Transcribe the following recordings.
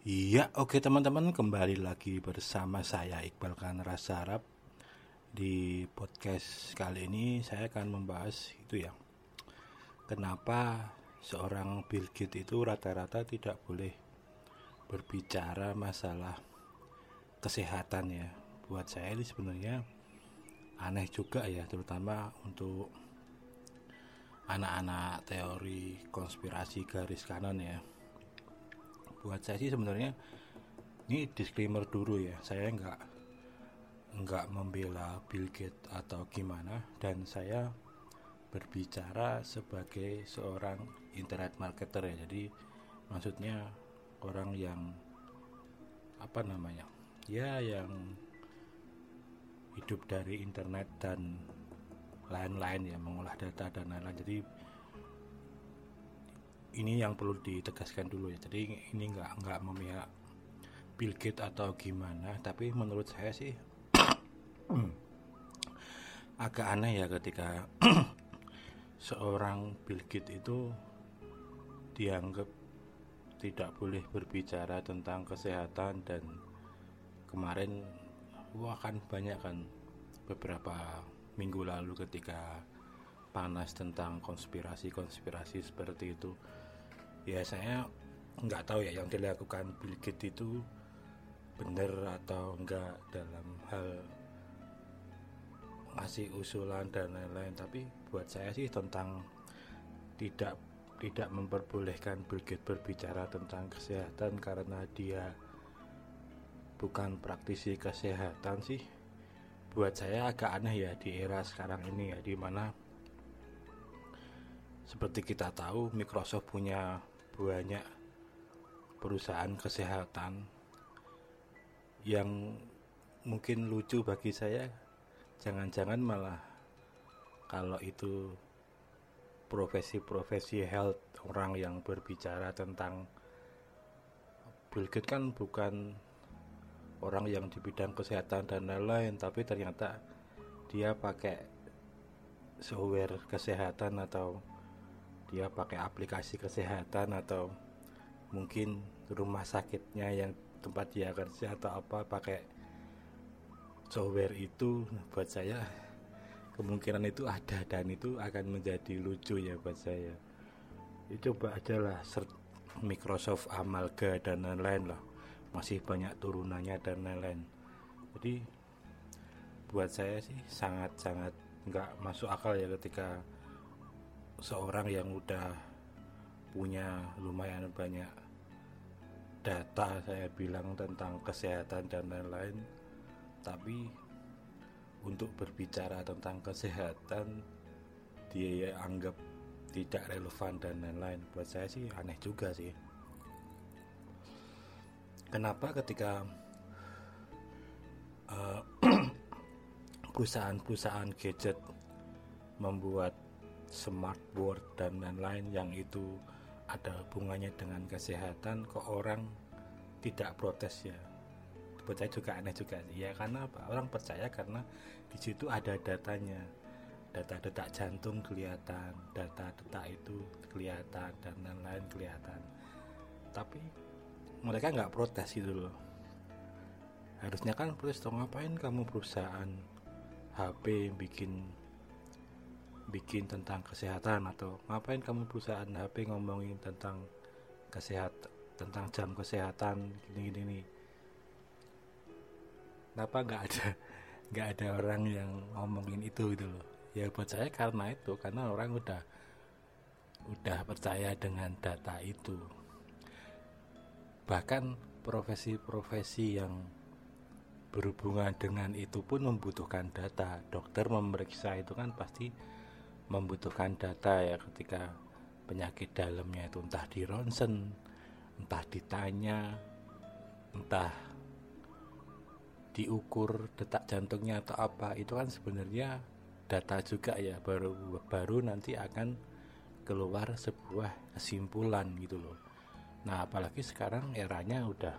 Iya, oke teman-teman kembali lagi bersama saya Iqbal Kan Rasa Arab di podcast kali ini saya akan membahas itu ya kenapa seorang Bill Gates itu rata-rata tidak boleh berbicara masalah kesehatan ya. Buat saya ini sebenarnya aneh juga ya terutama untuk anak-anak teori konspirasi garis kanan ya buat saya sih sebenarnya ini disclaimer dulu ya. Saya nggak nggak membela Bill Gates atau gimana. Dan saya berbicara sebagai seorang internet marketer ya. Jadi maksudnya orang yang apa namanya ya yang hidup dari internet dan lain-lain ya mengolah data dan lain-lain. Jadi ini yang perlu ditegaskan dulu ya. Jadi ini nggak nggak memihak Bill Gates atau gimana tapi menurut saya sih agak aneh ya ketika seorang Bill Gates itu dianggap tidak boleh berbicara tentang kesehatan dan kemarin wah kan banyak kan beberapa minggu lalu ketika panas tentang konspirasi-konspirasi seperti itu. Ya saya nggak tahu ya yang dilakukan Bill Gates itu benar atau enggak dalam hal ngasih usulan dan lain-lain. Tapi buat saya sih tentang tidak tidak memperbolehkan Bill Gates berbicara tentang kesehatan karena dia bukan praktisi kesehatan sih. Buat saya agak aneh ya di era sekarang ini ya di mana seperti kita tahu Microsoft punya banyak perusahaan kesehatan yang mungkin lucu bagi saya. Jangan-jangan malah kalau itu profesi-profesi health orang yang berbicara tentang Bill Gates kan bukan orang yang di bidang kesehatan dan lain-lain tapi ternyata dia pakai software kesehatan atau dia pakai aplikasi kesehatan atau mungkin rumah sakitnya yang tempat dia kerja atau apa pakai software itu buat saya kemungkinan itu ada dan itu akan menjadi lucu ya buat saya. Ya, coba aja lah search Microsoft Amalga dan lain-lain lah. Masih banyak turunannya dan lain-lain. Jadi buat saya sih sangat-sangat nggak masuk akal ya ketika seorang yang udah punya lumayan banyak data saya bilang tentang kesehatan dan lain-lain. Tapi untuk berbicara tentang kesehatan dia anggap tidak relevan dan lain-lain. Buat saya sih aneh juga sih. Kenapa ketika uh, perusahaan-perusahaan gadget membuat smartboard dan lain-lain yang itu ada hubungannya dengan kesehatan kok orang tidak protes ya? Saya juga aneh juga ya karena apa? Orang percaya karena di situ ada datanya. Data detak jantung kelihatan data detak itu kelihatan dan lain-lain kelihatan. Tapi mereka nggak protes gitu loh. Harusnya kan protes dong ngapain kamu perusahaan HP bikin bikin tentang kesehatan atau ngapain kamu perusahaan HP ngomongin tentang kesehatan tentang jam kesehatan gini-gini nih kenapa nggak ada nggak ada orang yang ngomongin itu gitu loh? Ya buat saya karena itu karena orang udah udah percaya dengan data itu. Bahkan profesi-profesi yang berhubungan dengan itu pun membutuhkan data. Dokter memeriksa itu kan pasti membutuhkan data ya ketika penyakit dalamnya itu entah di ronsen, entah ditanya, entah diukur detak jantungnya atau apa itu kan sebenarnya data juga ya baru baru nanti akan keluar sebuah kesimpulan gitu loh. Nah apalagi sekarang eranya udah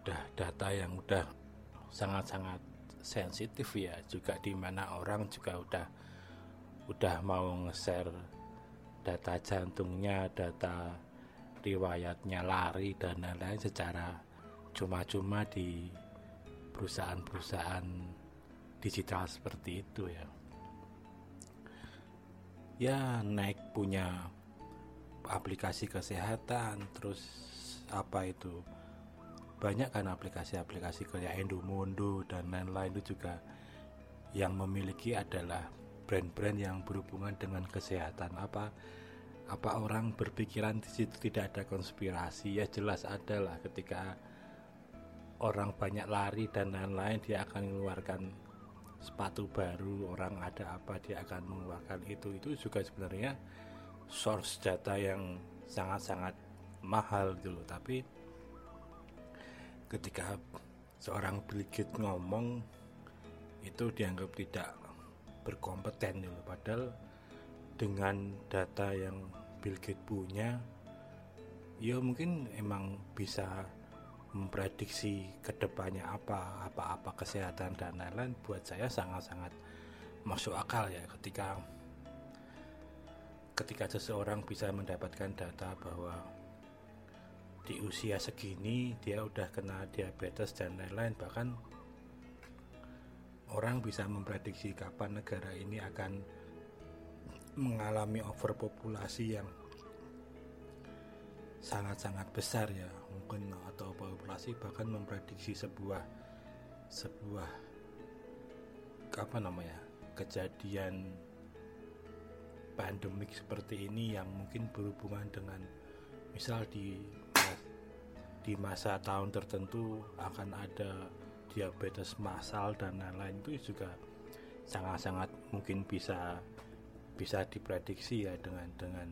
udah data yang udah sangat-sangat sensitif ya juga di mana orang juga udah udah mau nge-share data jantungnya, data riwayatnya lari dan lain-lain secara cuma-cuma di perusahaan-perusahaan digital seperti itu ya. Ya naik punya aplikasi kesehatan terus apa itu? Banyak kan aplikasi-aplikasi kayak Endomondo dan lain-lain itu juga yang memiliki adalah brand-brand yang berhubungan dengan kesehatan. Apa apa orang berpikiran di situ tidak ada konspirasi? Ya jelas ada lah ketika orang banyak lari dan lain-lain dia akan mengeluarkan sepatu baru orang ada apa dia akan mengeluarkan itu. Itu juga sebenarnya source data yang sangat-sangat mahal gitu tapi ketika seorang Gates ngomong itu dianggap tidak berkompeten gitu padahal dengan data yang Bill Gates punya ya mungkin emang bisa memprediksi ke depannya apa apa-apa kesehatan dan lain-lain buat saya sangat-sangat masuk akal ya ketika ketika seseorang bisa mendapatkan data bahwa di usia segini dia udah kena diabetes dan lain-lain. Bahkan orang bisa memprediksi kapan negara ini akan mengalami overpopulasi yang sangat-sangat besar ya. Mungkin atau populasi bahkan memprediksi sebuah sebuah apa namanya kejadian pandemik seperti ini yang mungkin berhubungan dengan misal di di masa tahun tertentu akan ada diabetes massal dan lain-lain itu juga sangat-sangat mungkin bisa bisa diprediksi ya dengan dengan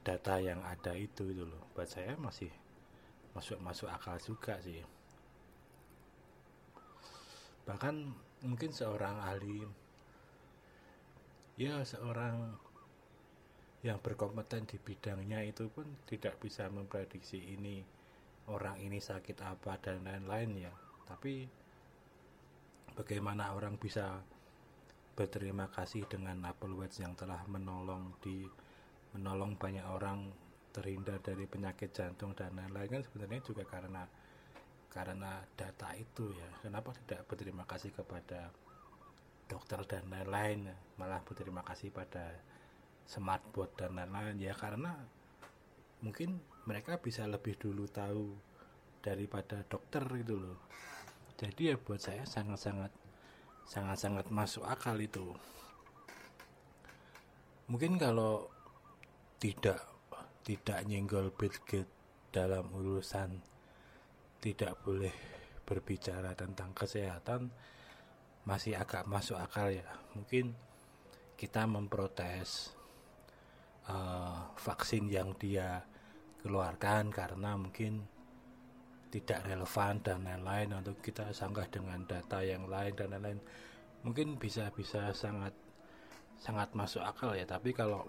data yang ada itu itu loh. Buat saya masih masuk masuk akal juga sih. Bahkan mungkin seorang ahli ya seorang yang berkompeten di bidangnya itu pun tidak bisa memprediksi ini orang ini sakit apa dan lain-lain ya. Tapi bagaimana orang bisa berterima kasih dengan Apple Watch yang telah menolong di menolong banyak orang terhindar dari penyakit jantung dan lain-lain? Kan sebenarnya juga karena karena data itu ya. Kenapa tidak berterima kasih kepada dokter dan lain-lain? Malah berterima kasih pada smartboard dan lain-lain. Ya karena mungkin mereka bisa lebih dulu tahu daripada dokter itu loh. Jadi ya buat saya sangat-sangat sangat-sangat masuk akal itu. Mungkin kalau tidak tidak nyenggol Bill dalam urusan tidak boleh berbicara tentang kesehatan masih agak masuk akal ya. Mungkin kita memprotes uh, vaksin yang dia keluarkan karena mungkin tidak relevan dan lain-lain atau kita sanggah dengan data yang lain dan lain-lain. Mungkin bisa bisa sangat sangat masuk akal ya. Tapi kalau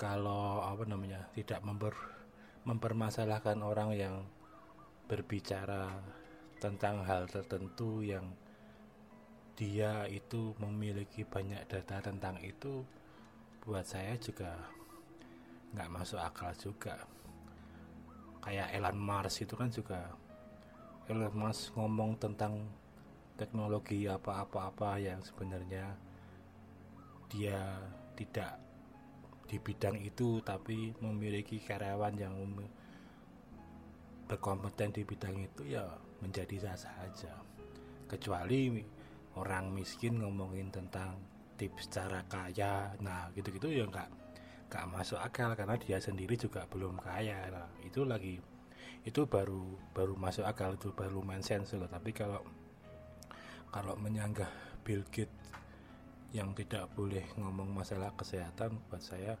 kalau apa namanya tidak memper, mempermasalahkan orang yang berbicara tentang hal tertentu yang dia itu memiliki banyak data tentang itu buat saya juga nggak masuk akal juga. Kayak Elon Musk itu kan juga Elon Musk ngomong tentang teknologi apa-apa-apa yang sebenarnya dia tidak di bidang itu tapi memiliki karyawan yang berkompeten di bidang itu ya menjadi sah saja kecuali orang miskin ngomongin tentang tips cara kaya nah gitu-gitu ya nggak nggak masuk akal karena dia sendiri juga belum kaya. Nah itu lagi itu baru baru masuk akal itu baru main sense loh. Tapi kalau kalau menyanggah Bill Gates yang tidak boleh ngomong masalah kesehatan buat saya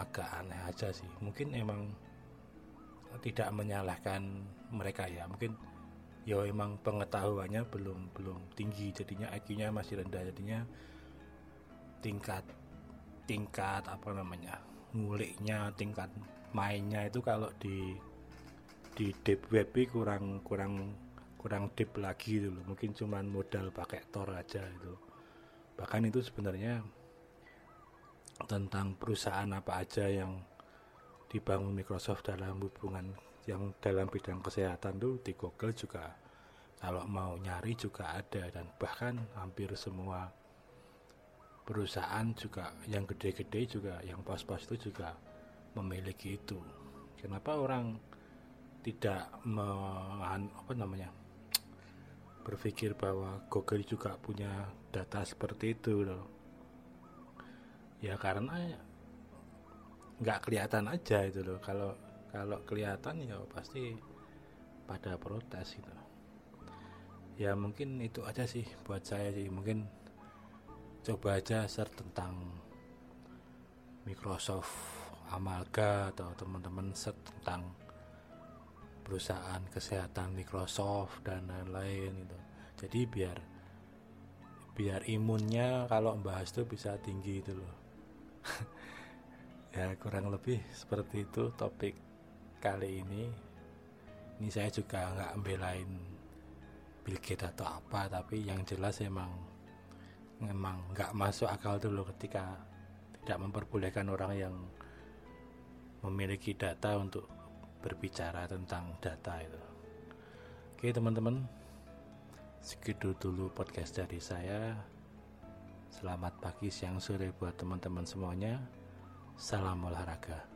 agak aneh aja sih. Mungkin emang tidak menyalahkan mereka ya. Mungkin ya emang pengetahuannya belum belum tinggi. Jadinya IQ-nya masih rendah. Jadinya tingkat tingkat apa namanya nguliknya tingkat mainnya itu kalau di di deep web kurang kurang kurang deep lagi dulu mungkin cuman modal pakai Tor aja itu bahkan itu sebenarnya tentang perusahaan apa aja yang dibangun Microsoft dalam hubungan yang dalam bidang kesehatan tuh di Google juga kalau mau nyari juga ada dan bahkan hampir semua perusahaan juga yang gede-gede juga yang pos-pos itu juga memiliki itu. Kenapa orang tidak me, apa namanya berpikir bahwa Google juga punya data seperti itu loh? Ya karena nggak kelihatan aja itu loh. Kalau kalau kelihatan ya pasti pada protes gitu. Ya mungkin itu aja sih buat saya sih. Mungkin coba aja search tentang Microsoft Amalga atau teman-teman search tentang perusahaan kesehatan Microsoft dan lain-lain itu. Jadi biar biar imunnya kalau membahas itu bisa tinggi itu loh. Ya kurang lebih seperti itu topik kali ini. Ini saya juga nggak membelain Bill Gates atau apa tapi yang jelas emang memang nggak masuk akal dulu ketika tidak memperbolehkan orang yang memiliki data untuk berbicara tentang data itu. Oke teman-teman, segitu dulu podcast dari saya. Selamat pagi, siang, sore buat teman-teman semuanya. Salam olahraga.